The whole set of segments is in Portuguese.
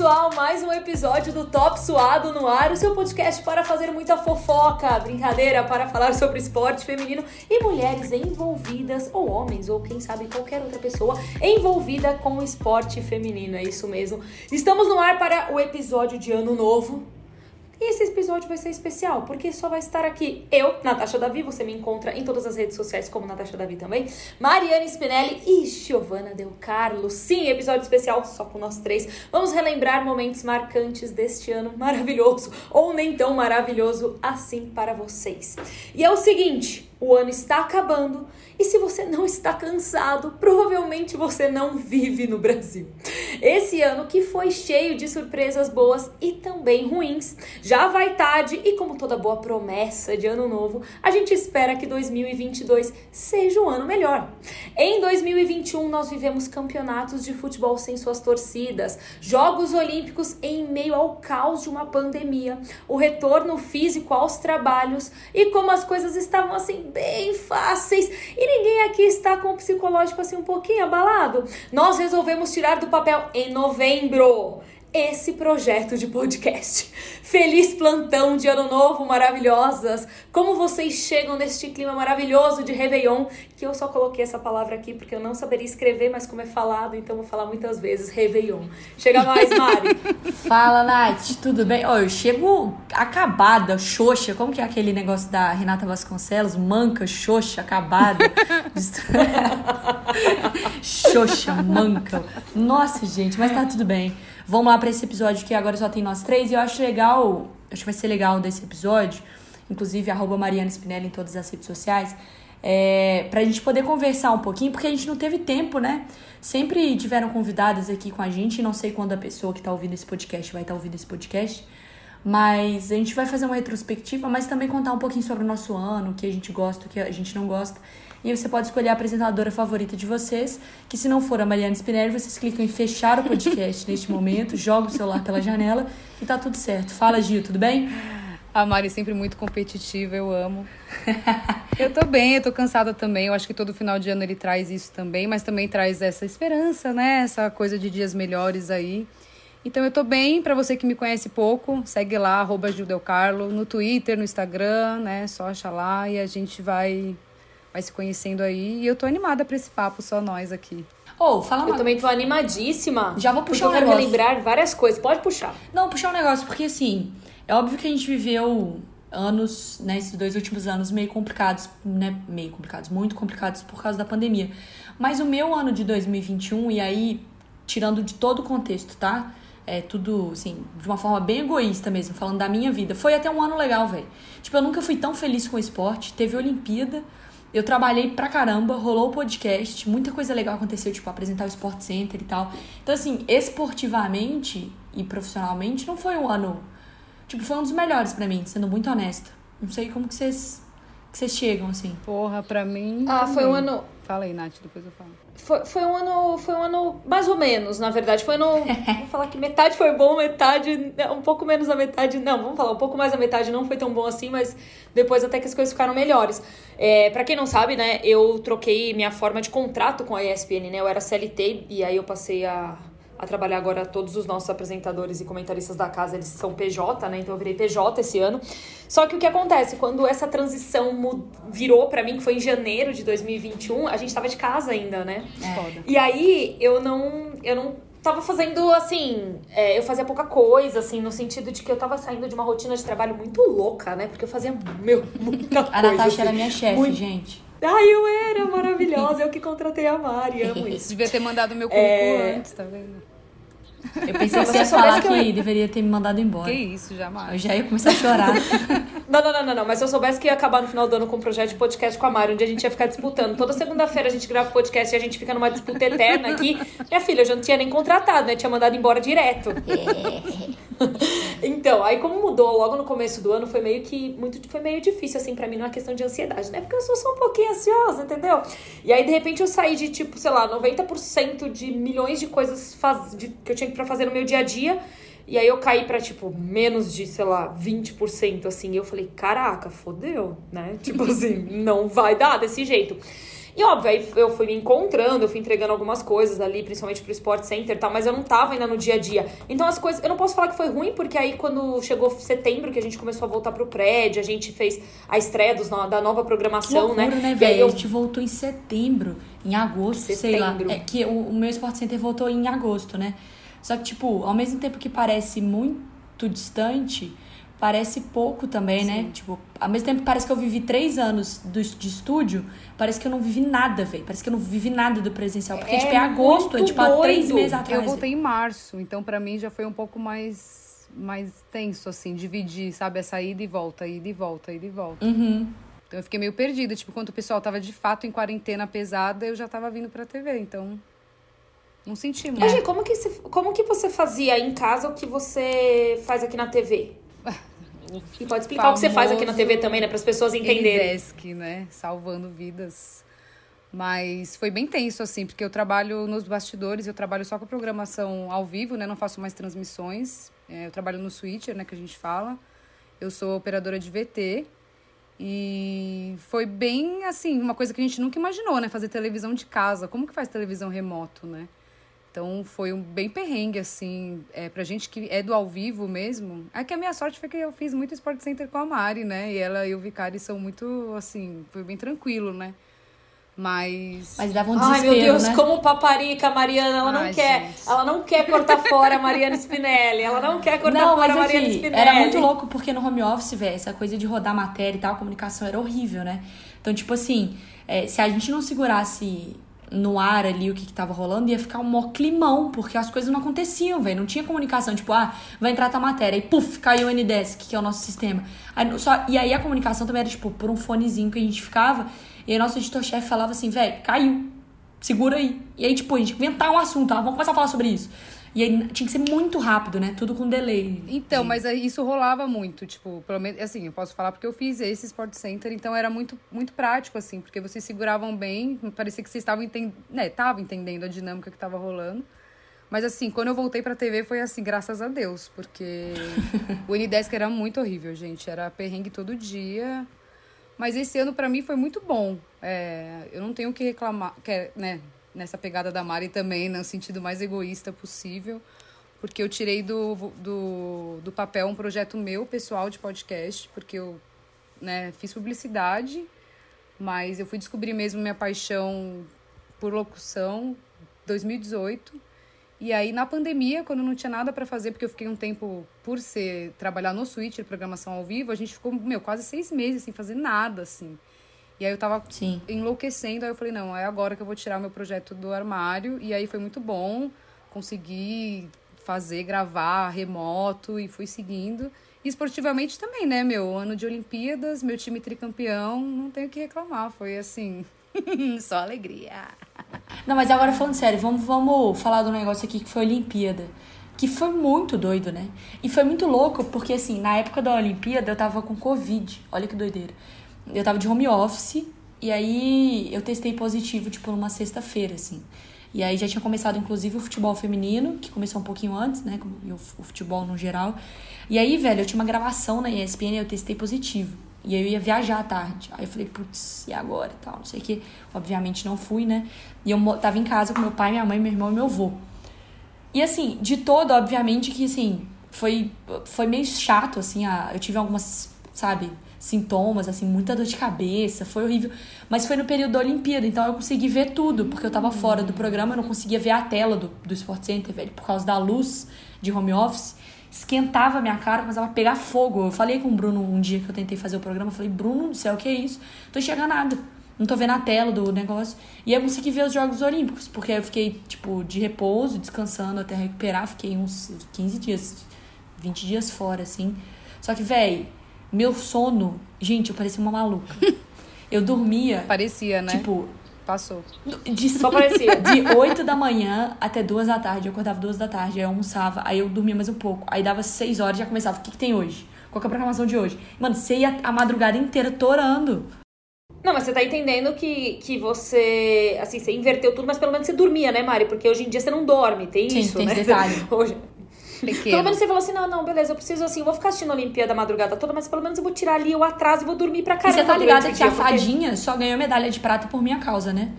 pessoal, mais um episódio do Top Suado no ar, o seu podcast para fazer muita fofoca, brincadeira para falar sobre esporte feminino e mulheres envolvidas, ou homens, ou quem sabe qualquer outra pessoa envolvida com esporte feminino, é isso mesmo. Estamos no ar para o episódio de Ano Novo, e esse episódio vai ser especial, porque só vai estar aqui eu, Natasha Davi, você me encontra em todas as redes sociais como Natasha Davi também, Mariana Spinelli e Giovanna Del Carlo. Sim, episódio especial só com nós três. Vamos relembrar momentos marcantes deste ano maravilhoso, ou nem tão maravilhoso assim para vocês. E é o seguinte, o ano está acabando e se você não está cansado, provavelmente você não vive no Brasil. Esse ano que foi cheio de surpresas boas e também ruins, já vai tarde e como toda boa promessa de ano novo, a gente espera que 2022 seja um ano melhor. Em 2021 nós vivemos campeonatos de futebol sem suas torcidas, Jogos Olímpicos em meio ao caos de uma pandemia, o retorno físico aos trabalhos e como as coisas estavam assim bem fáceis e ninguém aqui está com o psicológico assim um pouquinho abalado. Nós resolvemos tirar do papel em novembro esse projeto de podcast. Feliz plantão de ano novo, maravilhosas! Como vocês chegam neste clima maravilhoso de Réveillon, que eu só coloquei essa palavra aqui porque eu não saberia escrever, mas como é falado, então vou falar muitas vezes Réveillon. Chega mais, Mari! Fala, Nath, tudo bem? Ó, eu chego acabada, xoxa, como que é aquele negócio da Renata Vasconcelos? Manca, xoxa, acabada. xoxa, manca. Nossa, gente, mas tá tudo bem. Vamos lá para esse episódio que agora só tem nós três. E eu acho legal, acho que vai ser legal desse episódio, inclusive arroba Mariana Spinelli em todas as redes sociais, é, pra gente poder conversar um pouquinho, porque a gente não teve tempo, né? Sempre tiveram convidadas aqui com a gente, não sei quando a pessoa que tá ouvindo esse podcast vai estar tá ouvindo esse podcast, mas a gente vai fazer uma retrospectiva, mas também contar um pouquinho sobre o nosso ano, o que a gente gosta, o que a gente não gosta. E você pode escolher a apresentadora favorita de vocês, que se não for a Mariana Spinelli, vocês clicam em fechar o podcast neste momento, joga o celular pela janela e tá tudo certo. Fala, Gil, tudo bem? A Mari é sempre muito competitiva, eu amo. eu tô bem, eu tô cansada também. Eu acho que todo final de ano ele traz isso também, mas também traz essa esperança, né? Essa coisa de dias melhores aí. Então eu tô bem, para você que me conhece pouco, segue lá, arroba Carlo, no Twitter, no Instagram, né? Só achar lá e a gente vai vai se conhecendo aí. E eu tô animada pra esse papo, só nós aqui. Oh, fala Eu também tô animadíssima. Já vou puxar um negócio. Eu quero relembrar várias coisas. Pode puxar. Não, puxar um negócio, porque assim, é óbvio que a gente viveu anos, né, esses dois últimos anos meio complicados, né, meio complicados, muito complicados por causa da pandemia. Mas o meu ano de 2021, e aí, tirando de todo o contexto, tá? É tudo, assim, de uma forma bem egoísta mesmo, falando da minha vida. Foi até um ano legal, velho. Tipo, eu nunca fui tão feliz com o esporte. Teve Olimpíada, eu trabalhei pra caramba, rolou o podcast, muita coisa legal aconteceu, tipo, apresentar o Sport Center e tal. Então, assim, esportivamente e profissionalmente, não foi um ano. Tipo, foi um dos melhores para mim, sendo muito honesta. Não sei como que vocês, que vocês chegam, assim. Porra, pra mim. Ah, foi um ano. Fala aí, Nath, depois eu falo. Foi, foi um ano, foi um ano mais ou menos, na verdade. Foi ano, vou falar que metade foi bom, metade, um pouco menos da metade, não, vamos falar, um pouco mais da metade não foi tão bom assim, mas depois até que as coisas ficaram melhores. É, para quem não sabe, né, eu troquei minha forma de contrato com a ESPN, né, eu era CLT e aí eu passei a a trabalhar agora todos os nossos apresentadores e comentaristas da casa, eles são PJ, né? Então eu virei PJ esse ano. Só que o que acontece, quando essa transição virou para mim, que foi em janeiro de 2021, a gente tava de casa ainda, né? É. E aí eu não eu não tava fazendo assim, é, eu fazia pouca coisa, assim, no sentido de que eu tava saindo de uma rotina de trabalho muito louca, né? Porque eu fazia, meu, muita coisa. A Natasha assim, era minha chefe, muito... gente. Ai, eu era maravilhosa, eu que contratei a Mari, amo isso. Devia ter mandado meu currículo é... antes, tá vendo? Eu pensei que você ia falar que, que eu... deveria ter me mandado embora. Que isso, jamais. Eu já ia começar a chorar. não, não, não, não, não. Mas se eu soubesse que ia acabar no final do ano com um projeto de podcast com a Mari, onde a gente ia ficar disputando. Toda segunda-feira a gente grava podcast e a gente fica numa disputa eterna aqui. Minha filha, eu já não tinha nem contratado, né? Tinha mandado embora direto. então, aí como mudou logo no começo do ano, foi meio que muito foi meio difícil assim para mim, numa questão de ansiedade, né? Porque eu sou só um pouquinho ansiosa, entendeu? E aí de repente eu saí de tipo, sei lá, 90% de milhões de coisas faz, de, que eu tinha para fazer no meu dia a dia. E aí eu caí pra, tipo, menos de, sei lá, 20%, assim. E eu falei, caraca, fodeu, né? Tipo assim, não vai dar desse jeito. E óbvio, aí eu fui me encontrando, eu fui entregando algumas coisas ali, principalmente pro Sport Center e tal, mas eu não tava ainda no dia a dia. Então as coisas, eu não posso falar que foi ruim, porque aí quando chegou setembro, que a gente começou a voltar pro prédio, a gente fez a estreia dos, da nova programação, Loucura, né? né, velho? Eu... A gente voltou em setembro, em agosto, setembro. sei lá. É que o, o meu Sport Center voltou em agosto, né? Só que, tipo, ao mesmo tempo que parece muito distante, parece pouco também, né? Sim. né? Tipo, ao mesmo tempo que parece que eu vivi três anos do, de estúdio, parece que eu não vivi nada, velho. Parece que eu não vivi nada do presencial. Porque, é tipo, é agosto, é tipo, há três meses atrás. Eu voltei em março, então para mim já foi um pouco mais, mais tenso, assim, dividir, sabe? Essa ida e volta, ida e volta, ida e volta. Uhum. Então eu fiquei meio perdida. Tipo, quando o pessoal tava de fato em quarentena pesada, eu já tava vindo pra TV, então. Não senti muito. Mas, como que, você, como que você fazia em casa o que você faz aqui na TV? E pode explicar o que você faz aqui na TV também, né? Para as pessoas entenderem. Desk, né? Salvando vidas. Mas foi bem tenso, assim, porque eu trabalho nos bastidores, eu trabalho só com programação ao vivo, né? Não faço mais transmissões. É, eu trabalho no Switcher, né? Que a gente fala. Eu sou operadora de VT. E foi bem, assim, uma coisa que a gente nunca imaginou, né? Fazer televisão de casa. Como que faz televisão remoto, né? Então foi um bem perrengue, assim, é, pra gente que é do ao vivo mesmo. É que a minha sorte foi que eu fiz muito Sport Center com a Mari, né? E ela e o Vicari são muito, assim, foi bem tranquilo, né? Mas. Mas dava um desespero. Ai, meu Deus, né? como paparica, Mariana. Ela não quer. Gente. Ela não quer cortar fora a Mariana Spinelli. Ela não quer cortar não, fora a Mariana aqui, Spinelli. Era muito louco, porque no home office, velho, essa coisa de rodar matéria e tal, a comunicação era horrível, né? Então, tipo assim, é, se a gente não segurasse no ar ali o que, que tava rolando, ia ficar um mó climão, porque as coisas não aconteciam, velho. Não tinha comunicação, tipo, ah, vai entrar tua matéria, e puf, caiu o NDESC, que é o nosso sistema. Aí, só, e aí a comunicação também era, tipo, por um fonezinho que a gente ficava, e aí nosso editor-chefe falava assim, velho, caiu, segura aí. E aí, tipo, a gente inventar um assunto, ah, vamos começar a falar sobre isso. E aí tinha que ser muito rápido, né? Tudo com delay. Então, de... mas isso rolava muito, tipo, pelo menos, assim, eu posso falar porque eu fiz esse Sport Center, então era muito, muito prático, assim, porque vocês seguravam bem, parecia que vocês estavam entendendo, né, estavam entendendo a dinâmica que estava rolando. Mas assim, quando eu voltei pra TV foi assim, graças a Deus, porque o N10 era muito horrível, gente. Era perrengue todo dia. Mas esse ano para mim foi muito bom. É, eu não tenho o que reclamar, que é, né? Nessa pegada da Mari também, no sentido mais egoísta possível, porque eu tirei do, do, do papel um projeto meu, pessoal, de podcast, porque eu né, fiz publicidade, mas eu fui descobrir mesmo minha paixão por locução 2018. E aí, na pandemia, quando não tinha nada para fazer, porque eu fiquei um tempo, por ser trabalhar no Switch, programação ao vivo, a gente ficou, meu, quase seis meses sem fazer nada, assim. E aí eu tava Sim. enlouquecendo, aí eu falei, não, é agora que eu vou tirar meu projeto do armário. E aí foi muito bom, consegui fazer, gravar remoto e fui seguindo. E esportivamente também, né, meu? Ano de Olimpíadas, meu time tricampeão, não tenho que reclamar. Foi assim, só alegria. Não, mas agora falando sério, vamos, vamos falar do negócio aqui que foi Olimpíada. Que foi muito doido, né? E foi muito louco, porque assim, na época da Olimpíada eu tava com Covid. Olha que doideira eu tava de home office e aí eu testei positivo, tipo, numa sexta-feira, assim. E aí já tinha começado, inclusive, o futebol feminino, que começou um pouquinho antes, né? E o, futebol no geral. E aí, velho, eu tinha uma gravação na ESPN e eu testei positivo. E aí eu ia viajar à tarde. Aí eu falei, putz, e agora e tal? Não sei o que. Obviamente não fui, né? E eu tava em casa com meu pai, minha mãe, meu irmão e meu avô. E assim, de todo, obviamente que assim, foi, foi meio chato, assim, a, eu tive algumas, sabe, sintomas, assim, muita dor de cabeça, foi horrível. Mas foi no período da Olimpíada, então eu consegui ver tudo, porque eu tava fora do programa, eu não conseguia ver a tela do, do Sport Center, velho, por causa da luz de home office. Esquentava minha cara, começava a pegar fogo. Eu falei com o Bruno um dia que eu tentei fazer o programa, eu falei, Bruno do céu, o que é isso? Tô enxergando nada. Não tô vendo a tela do negócio. E eu consegui ver os Jogos Olímpicos, porque eu fiquei, tipo, de repouso, descansando até recuperar. Fiquei uns 15 dias, 20 dias fora, assim. Só que, velho, meu sono, gente, eu parecia uma maluca. Eu dormia. Parecia, né? Tipo. Passou. De, Só parecia. De 8 da manhã até 2 da tarde. Eu acordava 2 da tarde, aí eu almoçava, aí eu dormia mais um pouco. Aí dava 6 horas e já começava. O que, que tem hoje? Qual é a programação de hoje? Mano, você ia a madrugada inteira torando. Não, mas você tá entendendo que, que você. Assim, você inverteu tudo, mas pelo menos você dormia, né, Mari? Porque hoje em dia você não dorme, tem Sim, isso, tem né? Esse detalhe. Hoje. Pequeno. Pelo menos você falou assim, não, não, beleza, eu preciso assim, eu vou ficar assistindo a Olimpíada a madrugada toda, mas pelo menos eu vou tirar ali o atraso e vou dormir pra E caramba você tá ligada que dia, a porque- fadinha só ganhou medalha de prata por minha causa, né?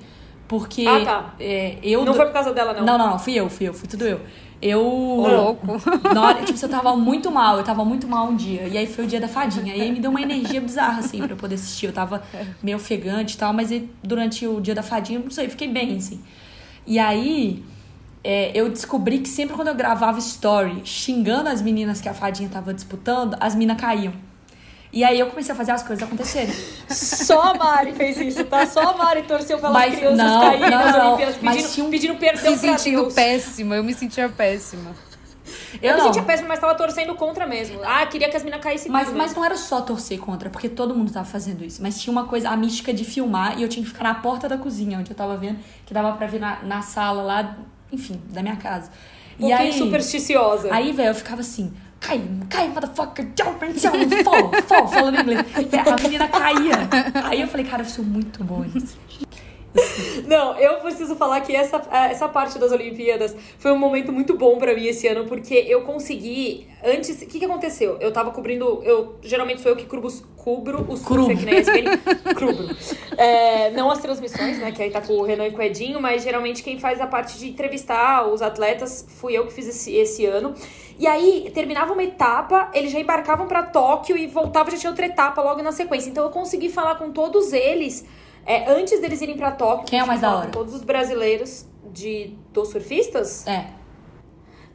Porque Ah, tá. é, eu. Não foi por causa dela, não. Não, não, não, fui eu, fui eu, fui tudo eu. Eu. Ô, louco. Na hora, tipo, eu tava muito mal, eu tava muito mal um dia. E aí foi o dia da fadinha. E aí me deu uma energia bizarra, assim, pra eu poder assistir. Eu tava meio ofegante e tal, mas aí, durante o dia da fadinha, não sei, fiquei bem, assim. E aí. É, eu descobri que sempre quando eu gravava story xingando as meninas que a fadinha tava disputando, as minas caíam. E aí eu comecei a fazer as coisas acontecerem. Só a Mari fez isso, tá? Só a Mari torceu pelas Mas crianças não, caírem não, nas não, Olimpíadas, mas pedindo, um- pedindo perdão pra sentindo Deus. péssima, eu me sentia péssima. Eu, Eu me não. sentia péssima, mas tava torcendo contra mesmo. Ah, queria que as minas caíssem Mas, mas não era só torcer contra, porque todo mundo tava fazendo isso. Mas tinha uma coisa, a mística de filmar, e eu tinha que ficar na porta da cozinha, onde eu tava vendo, que dava pra ver na, na sala lá, enfim, da minha casa. Um e aí, pouquinho supersticiosa. aí, velho, eu ficava assim, cai, cai, motherfucker, jump, jump, fall, fall, falando em inglês. A menina caía. Aí eu falei, cara, eu sou muito boa nisso. Não, eu preciso falar que essa, essa parte das Olimpíadas foi um momento muito bom pra mim esse ano, porque eu consegui. Antes, o que, que aconteceu? Eu tava cobrindo. Eu geralmente sou eu que cubro, os- cubro o surf aqui na ESPN. Crubro. É, não as transmissões, né? Que aí tá com o Renan e com o Edinho, mas geralmente quem faz a parte de entrevistar os atletas fui eu que fiz esse, esse ano. E aí, terminava uma etapa, eles já embarcavam pra Tóquio e voltava, já tinha outra etapa logo na sequência. Então eu consegui falar com todos eles. É, antes deles irem pra Tóquio, Quem é o mais da hora? Todos os brasileiros de dos surfistas? É.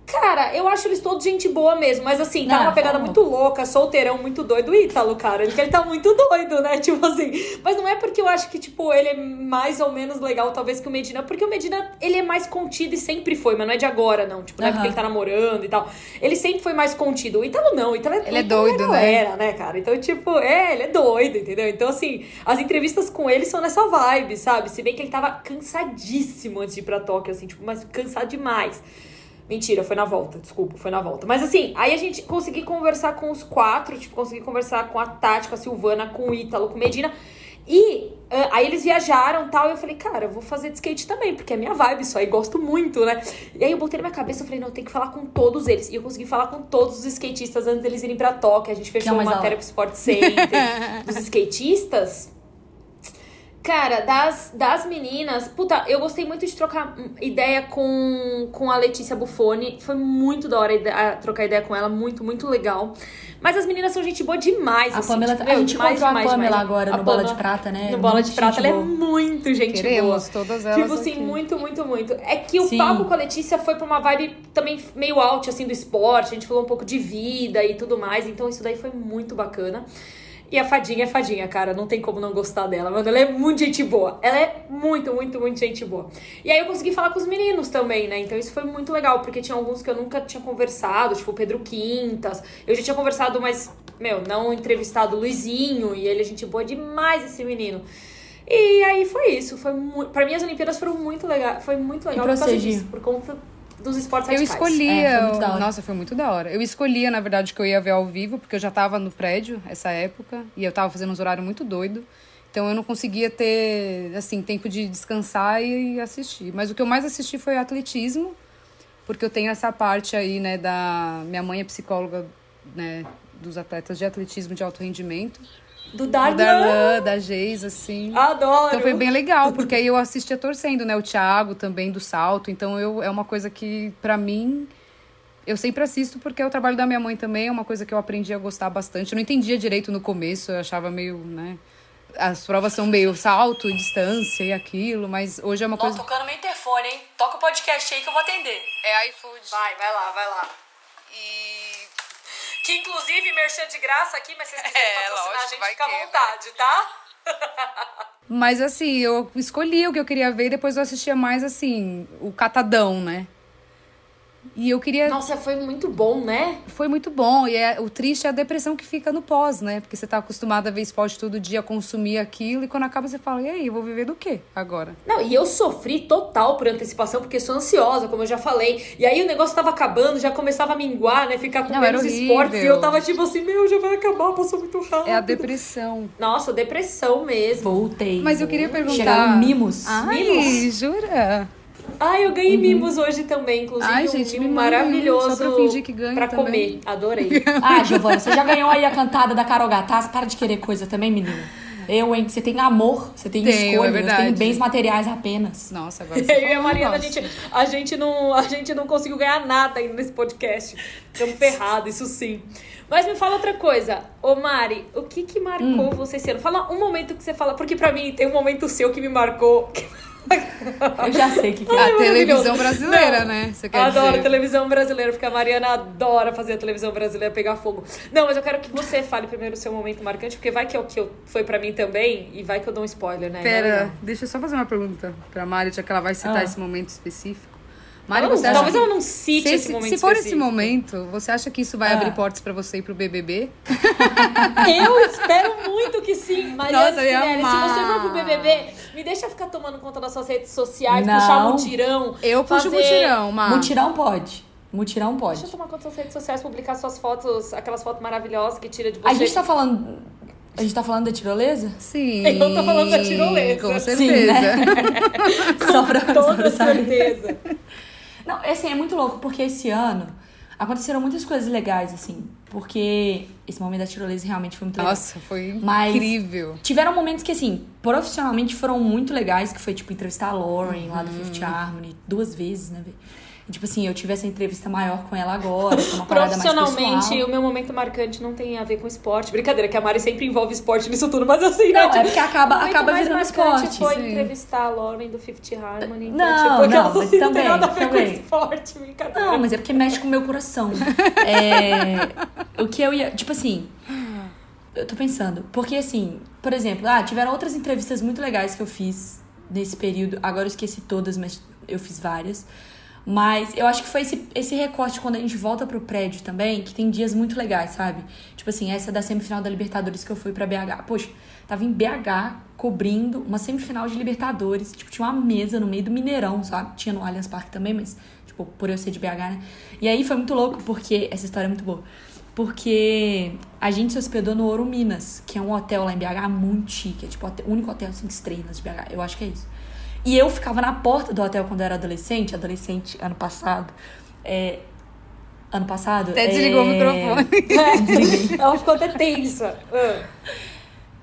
Cara, eu acho eles todos gente boa mesmo, mas assim, tá Não, uma pegada fala. muito louca, solteirão, muito doido. O Ítalo, cara, ele, ele tá muito doido, né? Tipo assim. Mas não é porque eu acho que, tipo, ele é mais ou menos legal, talvez, que o Medina, porque o Medina, ele é mais contido e sempre foi, mas não é de agora, não. Tipo, não é Aham. porque ele tá namorando e tal. Ele sempre foi mais contido. O Ítalo não, o Ítalo é Ele é doido, não né? Era, né, cara? Então, tipo, é, ele é doido, entendeu? Então, assim, as entrevistas com ele são nessa vibe, sabe? Se bem que ele tava cansadíssimo antes de ir pra Tóquio, assim, tipo, mas cansado demais. Mentira, foi na volta, desculpa, foi na volta. Mas assim, aí a gente consegui conversar com os quatro, tipo, consegui conversar com a Tati, com a Silvana, com o Ítalo, com o Medina. E ah, aí eles viajaram e tal, e eu falei, cara, eu vou fazer de skate também, porque é minha vibe isso aí, gosto muito, né? E aí eu botei na minha cabeça, eu falei, não, eu tenho que falar com todos eles. E eu consegui falar com todos os skatistas antes deles irem pra Tóquio. A gente fechou é uma matéria pro Sport Center dos skatistas. Cara, das, das meninas, puta, eu gostei muito de trocar ideia com, com a Letícia Buffoni. Foi muito da hora a- trocar ideia com ela, muito, muito legal. Mas as meninas são gente boa demais, A assim. Pamela, tipo, a gente demais, encontrou a demais, Pamela demais. agora A no Bola de Prata, né? No Bola de Prata, ela é boa. muito gente Queremos boa. todas elas Tipo assim, aqui. muito, muito, muito. É que o Sim. papo com a Letícia foi pra uma vibe também meio out, assim, do esporte. A gente falou um pouco de vida e tudo mais. Então isso daí foi muito bacana. E a Fadinha é Fadinha, cara. Não tem como não gostar dela. Mano, ela é muito gente boa. Ela é muito, muito, muito gente boa. E aí eu consegui falar com os meninos também, né? Então isso foi muito legal, porque tinha alguns que eu nunca tinha conversado, tipo o Pedro Quintas. Eu já tinha conversado, mas, meu, não entrevistado o Luizinho. E ele é gente boa demais, esse menino. E aí foi isso. Foi muito. Pra mim, as Olimpíadas foram muito legal. Foi muito legal pra por causa disso, por conta dos esportes Eu radicais. escolhia. É, foi muito da hora. Nossa, foi muito da hora. Eu escolhia, na verdade, que eu ia ver ao vivo, porque eu já tava no prédio essa época e eu tava fazendo uns horários muito doido. Então eu não conseguia ter, assim, tempo de descansar e assistir. Mas o que eu mais assisti foi atletismo, porque eu tenho essa parte aí, né, da. Minha mãe é psicóloga, né, dos atletas de atletismo de alto rendimento. Do Do Darlan. Darlan, da Geis, assim. Adoro. Então foi bem legal, porque aí eu assistia torcendo, né? O Thiago também do salto. Então eu, é uma coisa que, pra mim, eu sempre assisto porque é o trabalho da minha mãe também, é uma coisa que eu aprendi a gostar bastante. Eu não entendia direito no começo, eu achava meio, né? As provas são meio salto, distância e aquilo, mas hoje é uma Ó, coisa. tocando meu interfone, hein? Toca o podcast aí que eu vou atender. É iFood. Vai, vai lá, vai lá. E. Que inclusive, merchan de graça aqui, mas se vocês quiserem É, patrocinar, lógico, a gente vai fica à né? vontade, tá? Mas assim, eu escolhi o que eu queria ver e depois eu assistia mais assim, o catadão, né? E eu queria. Nossa, foi muito bom, né? Foi muito bom. E é, o triste é a depressão que fica no pós, né? Porque você tá acostumado a ver esporte todo dia, consumir aquilo, e quando acaba você fala, e aí, eu vou viver do quê agora? Não, e eu sofri total por antecipação, porque sou ansiosa, como eu já falei. E aí o negócio tava acabando, já começava a minguar, né? Ficar com Não, menos esportes. E eu tava tipo assim, meu, já vai acabar, passou muito rápido. É a depressão. Nossa, depressão mesmo. Voltei. Mas eu queria perguntar. Chegaram mimos. Ai, Mimos? jura? Ah, eu ganhei mimos hoje também, inclusive. Ai, um gente, mimo maravilhoso. só pra fingir que ganho Pra também. comer. Adorei. Ah, Giovana, você já ganhou aí a cantada da Carol Gataz? Para de querer coisa também, menina. Eu, hein? Você tem amor, você tem Tenho, é escolha, você tem bens materiais apenas. Nossa, agora você Eu e a Mariana, a gente, a, gente não, a gente não conseguiu ganhar nada ainda nesse podcast. Estamos ferrados, isso sim. Mas me fala outra coisa. Ô Mari, o que que marcou Hum. você ano? Fala um momento que você fala, porque pra mim tem um momento seu que me marcou. Eu já sei o que, que é. A televisão brasileira, Não, né? Você quer Adoro dizer. televisão brasileira, porque a Mariana adora fazer a televisão brasileira pegar fogo. Não, mas eu quero que você fale primeiro o seu momento marcante, porque vai que é o que eu, foi pra mim também, e vai que eu dou um spoiler, né? É Pera, legal. deixa eu só fazer uma pergunta pra Mari, já que ela vai citar Ah. esse momento específico. Mari, não- talvez que- ela não cite se, esse se- momento Se for esse específico. momento, você acha que isso vai Ah. abrir portas pra você ir pro BBB? Eu espero muito que sim. Mariana Nossa, eu ia Spinelli, se você for pro BBB, me deixa ficar tomando conta das suas redes sociais, Não. puxar mutirão. Eu puxo o fazer- mutirão, Mar. Mutirão pode. Mutirão pode. Deixa eu tomar conta das suas redes sociais, publicar suas fotos, aquelas fotos maravilhosas que tira de você. A gente tá falando. A gente tá falando da tirolesa? Sim. Eu tô falando da tirolesa. Com Sim, certeza. Só pra, Com só toda pra saber. certeza. Não, assim, é muito louco, porque esse ano aconteceram muitas coisas legais, assim. Porque esse momento da tirolesa realmente foi muito legal. Nossa, foi Mas- incrível. Tiveram momentos que, assim, profissionalmente foram muito legais, que foi, tipo, entrevistar a Lauren lá do. Fifth Harmony duas vezes, né, velho? Tipo assim, eu tive essa entrevista maior com ela agora, uma parada mais Profissionalmente, o meu momento marcante não tem a ver com esporte. Brincadeira, que a Mari sempre envolve esporte nisso tudo, mas assim, Não, né? é porque acaba- acaba virando esporte, foi sim. entrevistar a Lauren do Fifth Harmony. Então, Não, tipo, não, mas assim, não também, tem nada a ver também. com esporte, brincadeira. Não, mas é porque mexe com o meu coração. É, o que eu ia. Tipo assim. Eu tô pensando. Porque, assim, por exemplo, ah, tiveram outras entrevistas muito legais que eu fiz nesse período. Agora eu esqueci todas, mas eu fiz várias. Mas eu acho que foi esse, esse recorte quando a gente volta pro prédio também, que tem dias muito legais, sabe? Tipo assim, essa da semifinal da Libertadores que eu fui pra BH. Poxa, tava em BH cobrindo uma semifinal de Libertadores. Tipo, tinha uma mesa no meio do Mineirão, sabe? Tinha no Allianz Parque também, mas, tipo, por eu ser de BH, né? E aí foi muito louco, porque essa história é muito boa. Porque a gente se hospedou no Ouro Minas, que é um hotel lá em BH muito chique. É tipo o único hotel cinco estrelas de BH. Eu acho que é isso. E eu ficava na porta do hotel quando eu era adolescente, adolescente ano passado. É, ano passado. Até desligou o é, microfone. Ela ficou até tensa. Ah.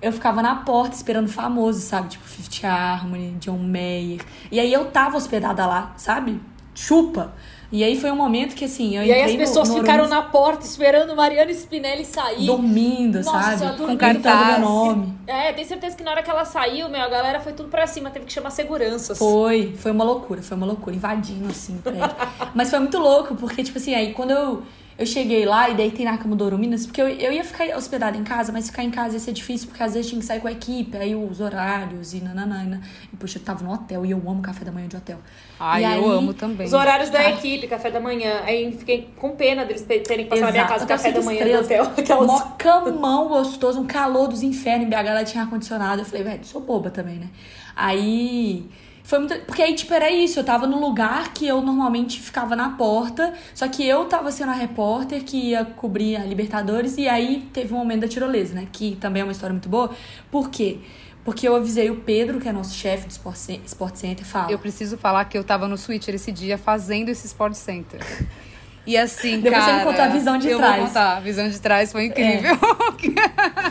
Eu ficava na porta esperando famoso, sabe? Tipo Fifth Harmony, John Mayer. E aí eu tava hospedada lá, sabe? Chupa. E aí foi um momento que assim, eu E aí as pessoas no, no ficaram na porta esperando Mariana Spinelli sair. dormindo, Nossa sabe? Senhora, dormindo. Gritando cartaz. meu nome. É, tenho certeza que na hora que ela saiu, meu, a galera foi tudo pra cima, teve que chamar seguranças. Foi, foi uma loucura, foi uma loucura, invadindo assim o prédio. Mas foi muito louco, porque, tipo assim, aí quando eu, eu cheguei lá e deitei na cama do Ouro Minas, porque eu, eu ia ficar hospedada em casa, mas ficar em casa ia ser difícil, porque às vezes tinha que sair com a equipe, aí os horários e nananana. E, poxa, eu tava no hotel e eu amo café da manhã de hotel. Ai, E eu aí- amo também. Os horários da equipe, café da manhã. Aí fiquei com pena deles terem que passar na minha casa o café da manhã do estrelas, hotel. Aquelas... Mó camão gostoso, um calor dos infernos. Em BH ela tinha ar-condicionado. Eu falei, velho, sou boba também, né? Aí. Foi muito. Porque aí, tipo, era isso. Eu tava no lugar que eu normalmente ficava na porta. Só que eu tava sendo a repórter que ia cobrir a Libertadores. E aí teve um momento da tirolesa, né? Que também é uma história muito boa. Por quê? Porque eu avisei o Pedro, que é nosso chefe do Sport Cen- Sport Center, fala. Eu preciso falar que eu tava no Switcher esse dia fazendo esse Sport Center. E assim, Depois você cara... me conta a visão de eu trás. Vou contar. A visão de trás foi incrível.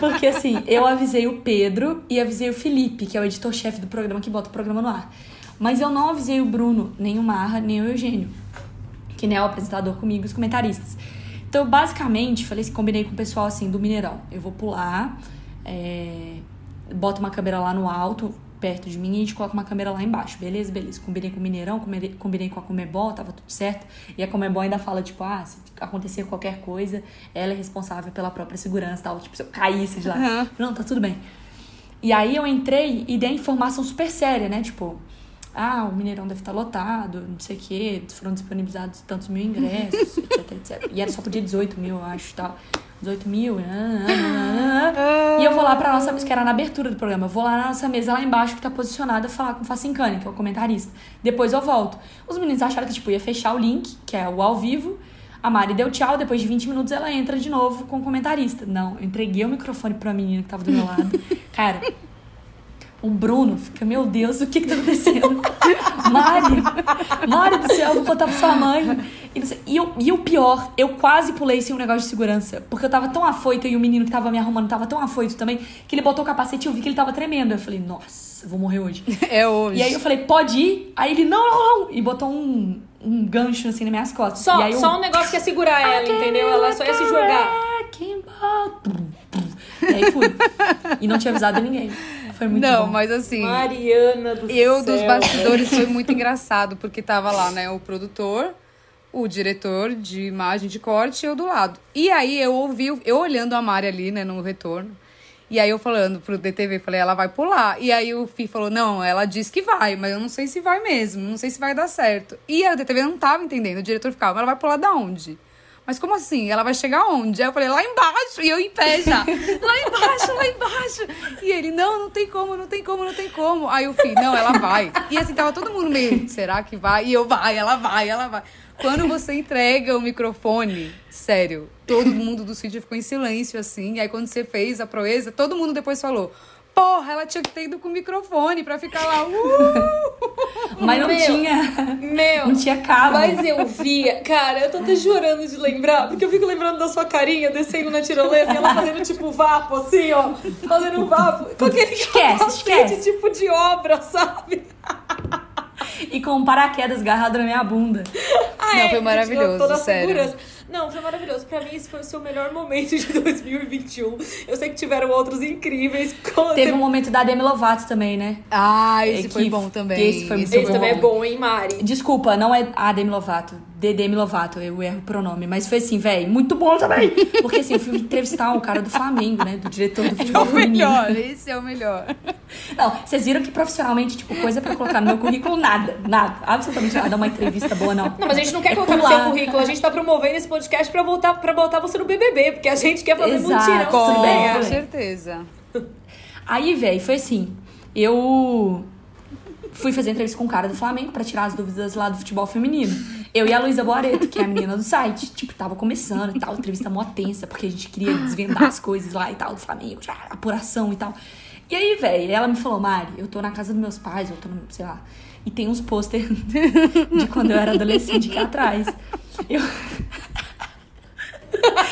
Porque assim, eu avisei o Pedro e avisei o Felipe, que é o editor-chefe do programa que bota o programa no ar. Mas eu não avisei o Bruno, nem o Marra, nem o Eugênio, que nem é o apresentador comigo, os comentaristas. Então, basicamente, falei assim, combinei com o pessoal assim do Mineirão. Eu vou pular, é, boto uma câmera lá no alto, perto de mim, e a gente coloca uma câmera lá embaixo. Beleza, beleza. Combinei com o Mineirão, combinei, combinei com a Comebol, tava tudo certo. E a Comebol ainda fala, tipo, ah, se acontecer qualquer coisa, ela é responsável pela própria segurança e tal. Tipo, se eu caísse de lá. Aham. Não, tá tudo bem. E aí eu entrei e dei a informação super séria, né? Tipo, ah, o Mineirão deve estar lotado, não sei o quê, foram disponibilizados tantos mil ingressos, etc, etc. E era só pro dia 18 mil, eu acho, tal. 18 mil, ah, ah, ah, ah. E eu vou lá pra nossa mesa, que era na abertura do programa, eu vou lá na nossa mesa lá embaixo, que tá posicionada, falar com o Facincani, que é o comentarista. Depois eu volto. Os meninos acharam que, tipo, ia fechar o link, que é o ao vivo, a Mari deu tchau, depois de 20 minutos ela entra de novo com o comentarista. Não, eu entreguei o microfone pra menina que tava do meu lado. Cara, O Bruno fica, meu Deus, o que que tá acontecendo? Mari, Mari do céu, eu vou contar pra sua mãe. E, sei- e, eu- e o pior, eu quase pulei sem um negócio de segurança. Porque eu tava tão afoito e o menino que tava me arrumando tava tão afoito também, que ele botou o capacete e eu vi que ele tava tremendo. Eu falei, nossa, vou morrer hoje. É hoje. E aí eu falei, pode ir? Aí ele, não, não, não. E botou um, um gancho assim nas minhas costas. Só, eu, só um negócio que ia segurar ela, entendeu? Ela só ia se jogar. E aí fui. E não tinha avisado ninguém. Foi muito Não, bom. mas assim. Mariana do Eu, céu. dos bastidores, foi muito engraçado, porque tava lá, né, o produtor, o diretor de imagem de corte e eu do lado. E aí eu ouvi, eu olhando a Mari ali, né, no retorno. E aí eu falando pro DTV, falei, ela vai pular. E aí o Fih falou, não, ela disse que vai, mas eu não sei se vai mesmo, não sei se vai dar certo. E a DTV não tava entendendo, o diretor ficava, mas ela vai pular da onde? Mas como assim? Ela vai chegar onde? Aí eu falei, lá embaixo. E eu em pé já. lá embaixo, lá embaixo. E ele, não, não tem como, não tem como, não tem como. Aí o filho, não, ela vai. E assim, tava todo mundo meio, será que vai? E eu, vai, ela vai, ela vai. Quando você entrega o microfone, sério, todo mundo do sítio ficou em silêncio, assim. E aí quando você fez a proeza, todo mundo depois falou, porra, ela tinha que ter ido com o microfone pra ficar lá, uh! Mas não Meu. tinha. Meu, Não tinha cabo. Mas eu via, cara, eu tô até chorando de lembrar, porque eu fico lembrando da sua carinha descendo na tirolesa e ela fazendo tipo vapo, assim, ó. Fazendo vapo. Com aquele Esquece, esquece. tipo de obra, sabe? E com um paraquedas agarrado na minha bunda. Ah, Não, é, foi maravilhoso, sério. segurança. Não, foi maravilhoso. Pra mim, esse foi o seu melhor momento de 2021. Eu sei que tiveram outros incríveis. Teve um momento da Demi Lovato também, né? Ah, esse É foi que bom também. esse foi muito Esse bom. também é bom, hein, Mari? Desculpa, não é a Demi Lovato. De Demi Lovato, eu erro o pronome. Mas foi assim, velho, muito bom também. Porque assim, eu fui entrevistar o cara do Flamengo, né? Do diretor do É futebol o feminino. melhor, esse é o melhor. Não, vocês viram que profissionalmente, tipo, coisa pra colocar no meu currículo, nada. Nada. Absolutamente nada. Uma entrevista boa, não. Não, mas a gente não quer É colocar no pular. seu currículo. A gente tá promovendo esse podcast pra, voltar, pra botar você no BBB, porque a gente quer fazer Exato. mutirão. Com- Com bem, é. certeza. Aí, velho, foi assim. Eu fui fazer entrevista com um cara do Flamengo pra tirar as dúvidas lá do futebol feminino. Eu e a Luísa Boareto, que é a menina do site. Tipo, tava começando e tal, entrevista mó tensa, porque a gente queria desvendar as coisas lá e tal do Flamengo, apuração e tal. E aí, velho, ela me falou, Mari, eu tô na casa dos meus pais, eu tô no, sei lá, e tem uns pôster de quando eu era adolescente aqui atrás. Eu.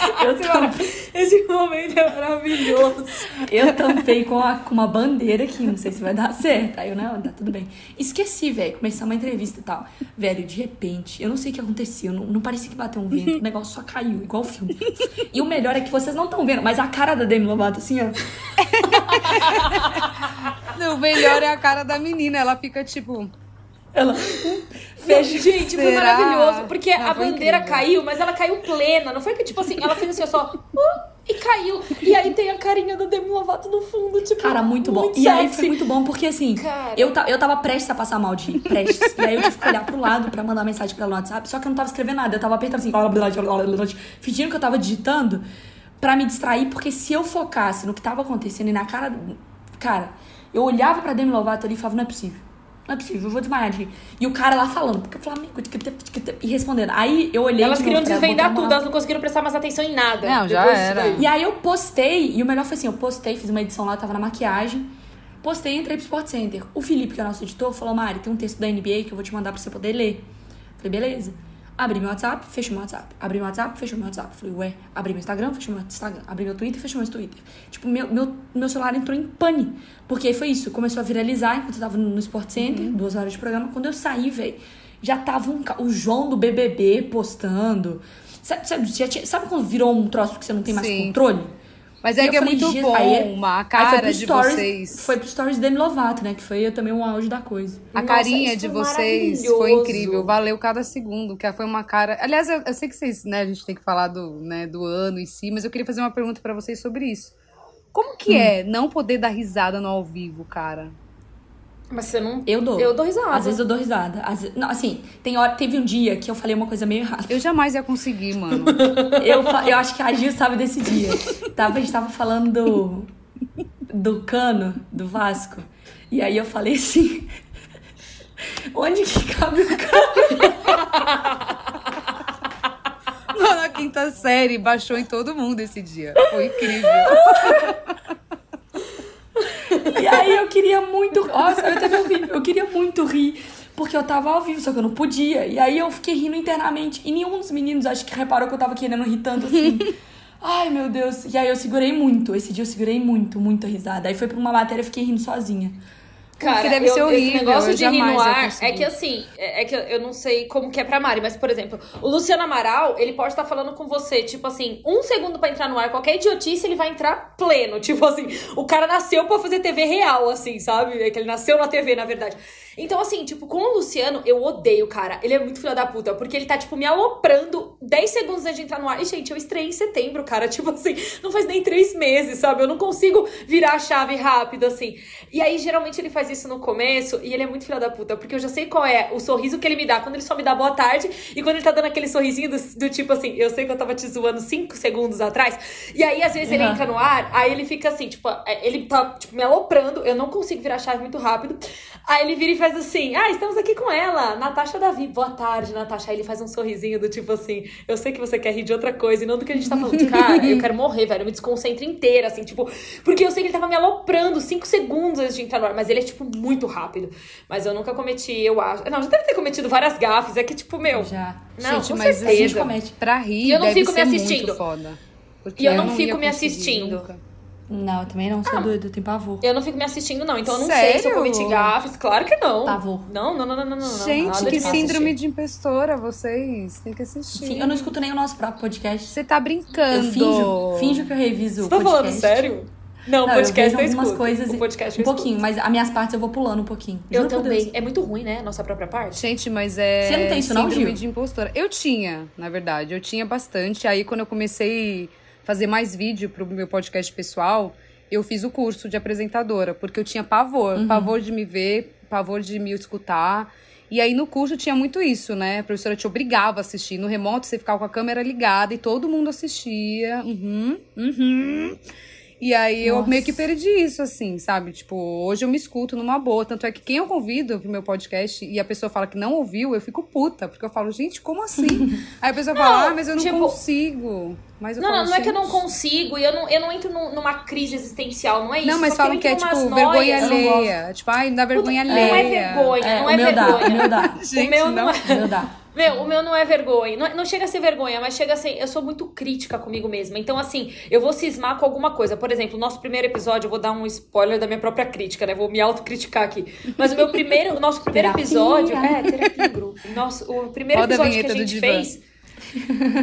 Eu Esse mo- Esse momento é maravilhoso. Eu tampei com, a- com uma bandeira aqui, não sei se vai dar certo. Aí eu, não, tá tudo bem. Esqueci, velho, começar uma entrevista e tal. Velho, de repente, eu não sei o que aconteceu, não, não parecia que bateu um vento, o negócio só caiu, igual o filme. E o melhor é que vocês não estão vendo, mas a cara da Demi Lovato, assim, ó. O melhor é a cara da menina, ela fica tipo. Ela Fecha. Gente, foi Será? maravilhoso. Porque Não, a bandeira incrível. caiu, mas ela caiu plena. Não foi que, tipo assim, ela fez assim, só. uh, e caiu. E aí tem a carinha da Demi Lovato no fundo, tipo. Cara, muito bom. e aí foi muito bom porque, assim, Cara. eu, eu tava prestes a passar mal de prestes. E aí eu tive que olhar pro lado pra mandar mensagem pra ela no WhatsApp, só que eu não tava escrevendo nada. Eu tava apertando assim, blá, blá, blá, blá, blá, blá, fingindo que eu tava digitando pra me distrair, porque se eu focasse no que tava acontecendo e na cara. Cara, eu olhava pra Demi Lovato ali e falava, não é possível. Não é possível, eu vou desmaiar de rir. E o cara lá falando, porque o Flamengo. E respondendo. Aí eu olhei. Elas queriam desvendar tudo, elas não conseguiram prestar mais atenção em nada. Não, já era. e aí eu postei, e o melhor foi assim, eu postei, fiz uma edição lá, tava na maquiagem. Postei e entrei pro Sport Center. O Felipe, que é o nosso editor, falou, Mari, tem um texto da NBA que eu vou te mandar pra você poder ler. Falei, beleza. Abri meu WhatsApp, fechei meu WhatsApp. Abri meu WhatsApp, fechei meu WhatsApp. Falei, ué, abri meu Instagram, fechei meu Instagram. Abri meu Twitter, fechei meu Twitter. Tipo, meu, meu, meu celular entrou em pane. Porque foi isso, começou a viralizar enquanto eu tava no Sport Center, duas horas de programa. Quando eu saí, velho, já tava um, o João do BBB postando. Sabe, sabe, tinha- sabe quando virou um troço que você não tem mais Sim. controle? Mas E é eu que é falei, muito bom, aí é- uma aí foi cara pro de stories- vocês. Foi pro stories Demi Lovato, né? Que foi também um auge da coisa. A Nossa, carinha de vocês foi incrível, valeu cada segundo, que foi uma cara. Aliás, eu, eu sei que vocês, né, a gente tem que falar do, né, do ano em si, mas eu queria fazer uma pergunta pra vocês sobre isso. Como que é não poder dar risada no ao vivo, cara? Mas você não. Eu dou. Eu dou risada. Às vezes eu dou risada. Às vezes- não, assim, tem hora, teve um dia que eu falei uma coisa meio errada. Eu jamais ia conseguir, mano. Eu, fa- eu acho que a Gil sabe desse dia. Tava, a gente tava falando do, do cano do Vasco. E aí eu falei assim. Onde que cabe o cano? Mano, a quinta série baixou em todo mundo esse dia. Foi incrível. E aí eu queria muito. Nossa, eu teve horrível. Eu queria muito rir. Porque eu tava ao vivo, só que eu não podia. E aí eu fiquei rindo internamente. E nenhum dos meninos acho que reparou que eu tava querendo rir tanto assim. Ai, meu Deus. E aí eu segurei muito. Esse dia eu segurei muito, muita risada. Aí foi pra uma matéria e fiquei rindo sozinha. Cara, Porque deve eu, ser horrível, esse negócio de rir no ar é que assim, é é que eu- não sei como que é pra Mari, mas por exemplo, o Luciano Amaral, ele pode estar falando com você, tipo assim, um segundo pra entrar no ar, qualquer idiotice, ele vai entrar pleno. Tipo assim, o cara nasceu pra fazer TV real, assim, sabe? É que ele nasceu na TV, na verdade. Então, assim, tipo, com o Luciano, eu odeio cara. Ele é muito filho da puta, porque ele tá, tipo, me aloprando 10 segundos antes de entrar no ar. E, gente, eu estreiei em setembro, cara. Tipo assim, não faz nem três meses, sabe? Eu não consigo virar a chave rápido, assim. E aí, geralmente, ele faz isso no começo e ele é muito filho da puta, porque eu já sei qual é o sorriso que ele me dá quando ele só me dá boa tarde e quando ele tá dando aquele sorrisinho do, do tipo assim, eu sei que eu tava te zoando cinco segundos atrás. E aí, às vezes, ele Uhum. entra no ar, aí ele fica assim, tipo, é, ele tá, tipo, me aloprando, eu não consigo virar a chave muito rápido. Aí ele vira e faz assim: Ah, estamos aqui com ela, Natasha Davi. Boa tarde, Natasha. Aí ele faz um sorrisinho do tipo assim: Eu sei que você quer rir de outra coisa e não do que a gente tá falando. Cara, eu quero morrer, velho. Eu me desconcentro inteira, assim, tipo, porque eu sei que ele tava me aloprando cinco segundos antes de entrar no ar, mas ele é, tipo, muito rápido. Mas eu nunca cometi, eu acho. Não, já deve ter cometido várias gafes. É que, tipo, meu. Já. Não, Gente, com mas A gente certeza. comete. Pra rir, E eu não fico me assistindo. foda. E eu não ia fico me assistindo. nunca. Não, eu também não sou doida, eu tenho pavor. Eu não fico me assistindo, não. Então eu não sei se eu Sério? cometi gafes. Claro que não. Pavor. Não, não, não, não, não, não. Gente, que de me síndrome assistir. de impostora, vocês têm que assistir. Sim, eu não escuto nem o nosso próprio podcast. Você tá brincando. Eu finjo, finjo que eu reviso Você o tá podcast. falando sério? Não, o Não, podcast eu eu, vejo algumas escuto. coisas O podcast Um eu pouquinho, mas as minhas partes eu vou pulando um pouquinho. Eu Juro também. É muito ruim, né? Nossa própria parte. Gente, mas é. Você não tem isso não, síndrome Gil? de impostora. Eu tinha, na verdade. Eu tinha bastante. Aí, quando eu comecei fazer mais vídeo pro meu podcast pessoal, eu fiz o curso de apresentadora, porque eu tinha pavor. Uhum. Pavor de me ver, pavor de me escutar. E aí, no curso, tinha muito isso, né? A professora te obrigava a assistir. No remoto, você ficava com a câmera ligada e todo mundo assistia. Uhum, uhum. E aí eu Nossa. meio que perdi isso, assim, sabe? Tipo, hoje eu me escuto numa boa. Tanto é que quem eu convido pro meu podcast e a pessoa fala que não ouviu, eu fico puta. Porque eu falo, gente, como assim? aí a pessoa fala, ah, mas eu não tipo- consigo. Mas eu Não, falo, não, não é que eu não "Gente, consigo e eu não, eu não entro num- numa crise existencial, não é isso. Não, mas falam eu que é tipo vergonha noias. Eu não alheia. Tipo, ai, dá vergonha Não alheia. é vergonha, É, não o é dá, vergonha. o meu dá. Gente, o meu não, não. é. O meu o meu não é vergonha. Não, não chega a ser vergonha, mas chega a ser. Eu sou muito crítica comigo mesma. Então, assim, eu vou cismar com alguma coisa. Por exemplo, o nosso primeiro episódio, eu vou dar um spoiler da minha própria crítica, né? Vou me autocriticar aqui. Mas o meu primeiro, o nosso primeiro Terapia. episódio. É, terapia em grupo. Nosso, o primeiro Roda a episódio que a gente fez.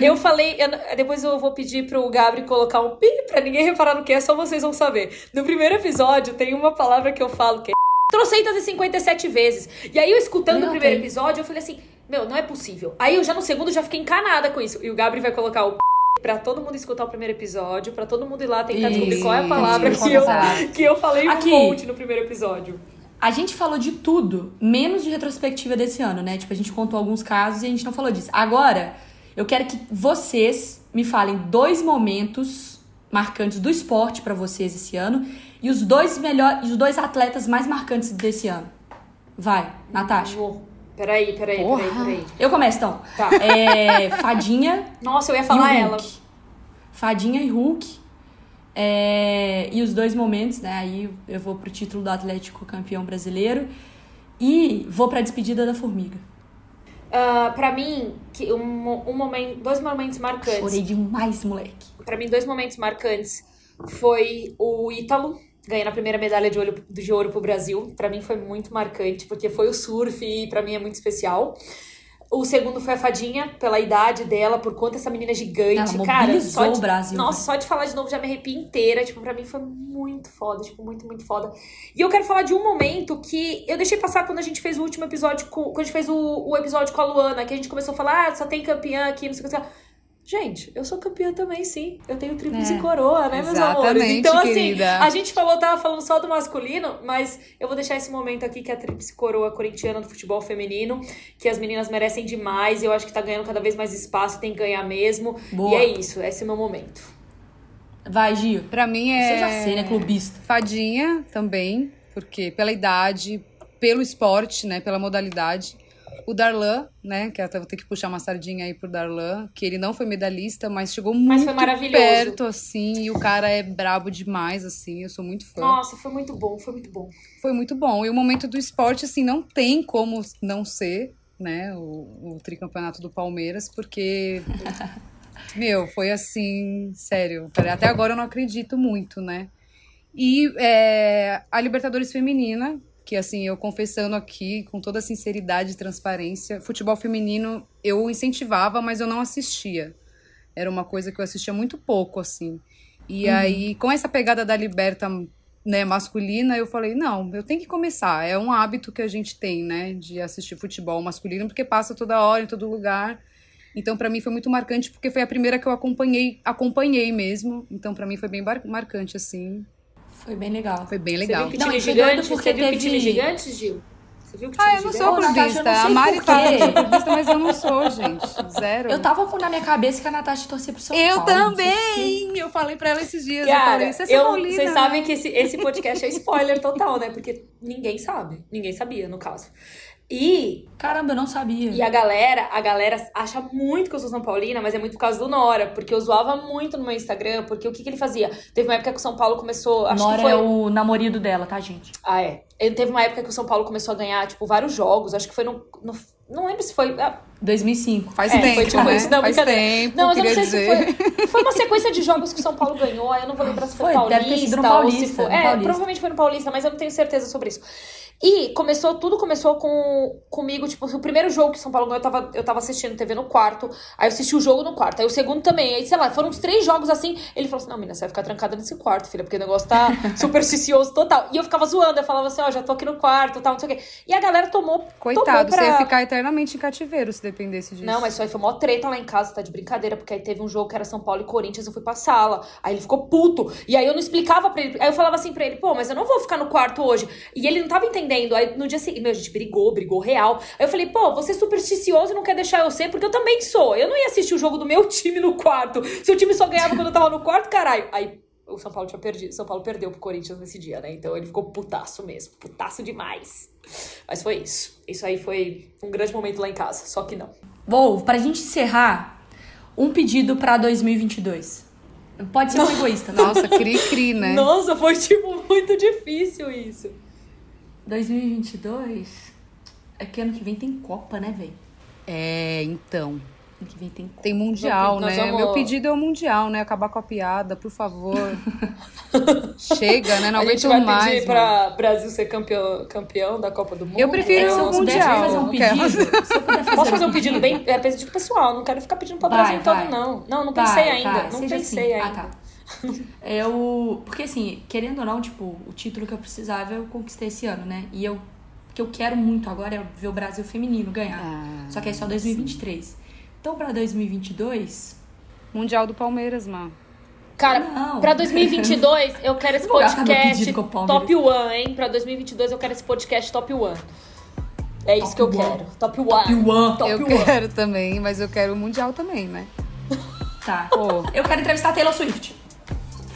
Eu falei, eu- depois eu vou pedir pro Gabri colocar um pi pra ninguém reparar no que é, só vocês vão saber. No primeiro episódio tem uma palavra que eu falo que é trocentas e 57 vezes. E aí eu escutando Eu o primeiro episódio, eu falei assim, meu, não é possível. Aí eu já no segundo já fiquei encanada com isso. E o Gabri vai colocar o pra todo mundo escutar o primeiro episódio, pra todo mundo ir lá tentar Isso. descobrir qual é a palavra que eu, que eu falei Aqui. um monte no primeiro episódio. A gente falou de tudo, menos de retrospectiva desse ano, né? Tipo, a gente contou alguns casos e a gente não falou disso. Agora, eu quero que vocês me falem dois momentos marcantes do esporte pra vocês esse ano e os dois melhores, os dois atletas mais marcantes desse ano. Vai, Natasha. Vou. Peraí, peraí, Porra. peraí, peraí. Eu começo então. Tá. É, Fadinha Nossa, eu ia e o falar ela. Fadinha e Hulk. É, e os dois momentos, né? Aí eu vou pro título do Atlético campeão brasileiro. E vou pra despedida da Formiga. Ah, pra mim, que um, um momento, dois momentos marcantes. Chorei demais, moleque. Pra mim, dois momentos marcantes foi o Ítalo ganhando a primeira medalha de, olho, de ouro pro Brasil. Pra mim foi muito marcante, porque foi o surf e pra mim é muito especial. O segundo foi a Fadinha, pela idade dela, por conta essa menina é gigante. Ela Cara, só de, o Brasil, Nossa, só de falar de novo já me arrepio inteira. Tipo, pra mim foi muito foda, tipo, muito, muito foda. E eu quero falar de um momento que eu deixei passar quando a gente fez o último episódio, com, quando a gente fez o, o episódio com a Luana, que a gente começou a falar, ah, só tem campeã aqui, não sei o que. Gente, eu sou campeã também, sim. Eu tenho tríplice É. coroa, né, meus amores? Então, assim, querida. a gente falou, tava falando só do masculino, mas eu vou deixar esse momento aqui que é a tríplice coroa corintiana do futebol feminino, que as meninas merecem demais. Eu acho que tá ganhando cada vez mais espaço, tem que ganhar mesmo. Boa. E é isso, esse é o meu momento. Vai, Gio. Pra mim é. Você já sei, né? Clubista. Fadinha também, porque pela idade, pelo esporte, né, pela modalidade. O Darlan, né? Que até vou ter que puxar uma sardinha aí pro Darlan, que ele não foi medalhista, mas chegou Mas muito perto, assim, e o cara é brabo demais, assim, eu sou muito fã. Nossa, foi muito bom, foi muito bom. Foi muito bom. E o momento do esporte, assim, não tem como não ser, né, o, o tricampeonato do Palmeiras, porque, meu, foi assim, sério, até agora eu não acredito muito, né? E é, a Libertadores Feminina, que assim, eu confessando aqui com toda sinceridade e transparência, futebol feminino eu incentivava, mas eu não assistia. Era uma coisa que eu assistia muito pouco, assim. E aí, com essa pegada da Liberta né, masculina, eu falei, não, eu tenho que começar. É um hábito que a gente tem, né, de assistir futebol masculino, porque passa toda hora, em todo lugar. Então, pra mim foi muito marcante, porque foi a primeira que eu acompanhei, acompanhei mesmo. Então, pra mim foi bem marcante, assim. Foi bem legal. Foi bem Você legal. viu que gigante? porque Você viu que teve- time gigante, Gil? Você viu que Ah, eu não gigante? sou Natasha, eu clubista. A Mari fala que quê. eu sou clubista, mas eu não sou, gente. Zero. Eu tava com na minha cabeça que a Natasha torcia pro São Eu Paulo. quê. também! Eu falei pra ela esses dias. eu Cara, falei, você é eu, Paulina, vocês né?" sabem que esse, esse podcast é spoiler total, né? Porque ninguém sabe. Ninguém sabia, no caso. E, Caramba, eu não sabia. e a galera, a galera acha muito que eu sou São Paulina, mas é muito por causa do Nora. Porque eu zoava muito no meu Instagram, porque o que, que ele fazia? Teve uma época que o São Paulo começou. Acho Nora que foi. é o namorado dela, tá, gente? Ah, é. Ele teve uma época que o São Paulo começou a ganhar, tipo, vários jogos. Acho que foi no. no- não lembro se foi. ah, 2005. Faz É, tempo, foi tipo né? isso, não, Faz tempo, Não, mas eu não sei dizer. se foi. Foi uma sequência de jogos que o São Paulo ganhou, aí eu não vou lembrar se foi, Foi, Paulista, deve ter sido no ou Paulista, se foi. no É, Paulista. provavelmente foi no Paulista, mas eu não tenho certeza sobre isso. E começou, tudo começou com comigo, tipo, o primeiro jogo que São Paulo ganhou, eu tava, eu tava assistindo TV no quarto, aí eu assisti o jogo no quarto, aí o segundo também, aí sei lá, foram uns três jogos assim, ele falou assim, não, menina, você vai ficar trancada nesse quarto, filha, porque o negócio tá supersticioso total. E eu ficava zoando, eu falava assim, ó, já tô aqui no quarto, tal, não sei o quê. E a galera tomou, Coitado, tomou pra... você ia ficar eternamente em cativeiro se dependesse disso. Não, mas isso aí foi mó treta lá em casa, tá de brincadeira, porque aí teve um jogo que era São Paulo e Corinthians, eu fui pra sala. Aí ele ficou puto. E aí eu não explicava pra ele. Aí eu falava assim pra ele, pô, mas eu não vou ficar no quarto hoje. E ele não tava entendendo. Aí no dia seguinte, meu, a gente brigou, brigou real. Aí eu falei, pô, você é supersticioso e não quer deixar eu ser, porque eu também sou. Eu não ia assistir o jogo do meu time no quarto. Se o time só ganhava quando eu tava no quarto, caralho. Aí o São Paulo tinha perdido. São Paulo perdeu pro Corinthians nesse dia, né? Então ele ficou putaço mesmo. Putaço demais. Mas foi isso. Isso aí foi um grande momento lá em casa. Só que não. Vou, pra gente encerrar, um pedido pra 2022. Pode ser um egoísta? Nossa, cri-cri, né? Nossa, foi tipo muito difícil isso. 2022? É que ano que vem tem Copa, né, velho? É, então. Ano que vem tem Copa. Tem mundial, Nós né? vamos- Meu pedido é o mundial, né? Acabar com a piada, por favor. Chega, né? Não a gente aguento vai mais. pedir pra Brasil ser campeão, campeão da Copa do Mundo. Eu prefiro É, o mundial. fazer um pedido, fazer Posso fazer um pedido bem é, pedido pessoal, não quero ficar pedindo pra Vai, Brasil todo, vai. não. Não, não Vai, pensei ainda. vai, não seja pensei assim. ainda. Ah, tá. Eu. Porque assim, querendo ou não, tipo, o título que eu precisava eu conquistei esse ano, né? E eu. O que eu quero muito agora é ver o Brasil feminino ganhar. Ah, Só que é só 2023. Então, pra 2022. Mundial do Palmeiras, mano. Cara, Não. pra 2022 eu quero esse podcast top one, hein? Pra 2022 eu quero esse podcast top one. É isso Top que eu one. quero. Top one. Top one. Top eu one. quero também, mas eu quero o mundial também, né? Tá. Pô. Eu quero entrevistar a Taylor Swift.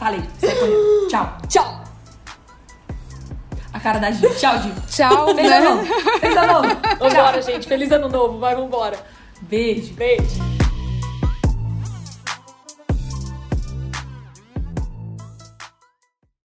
Falei. Sai correndo. Tchau. Tchau. A cara da Gi. Tchau, Gi. Tchau, Fez né? a novo. Fez a novo. Vambora, gente. Feliz ano novo. Vai, vambora. Beijo. Beijo.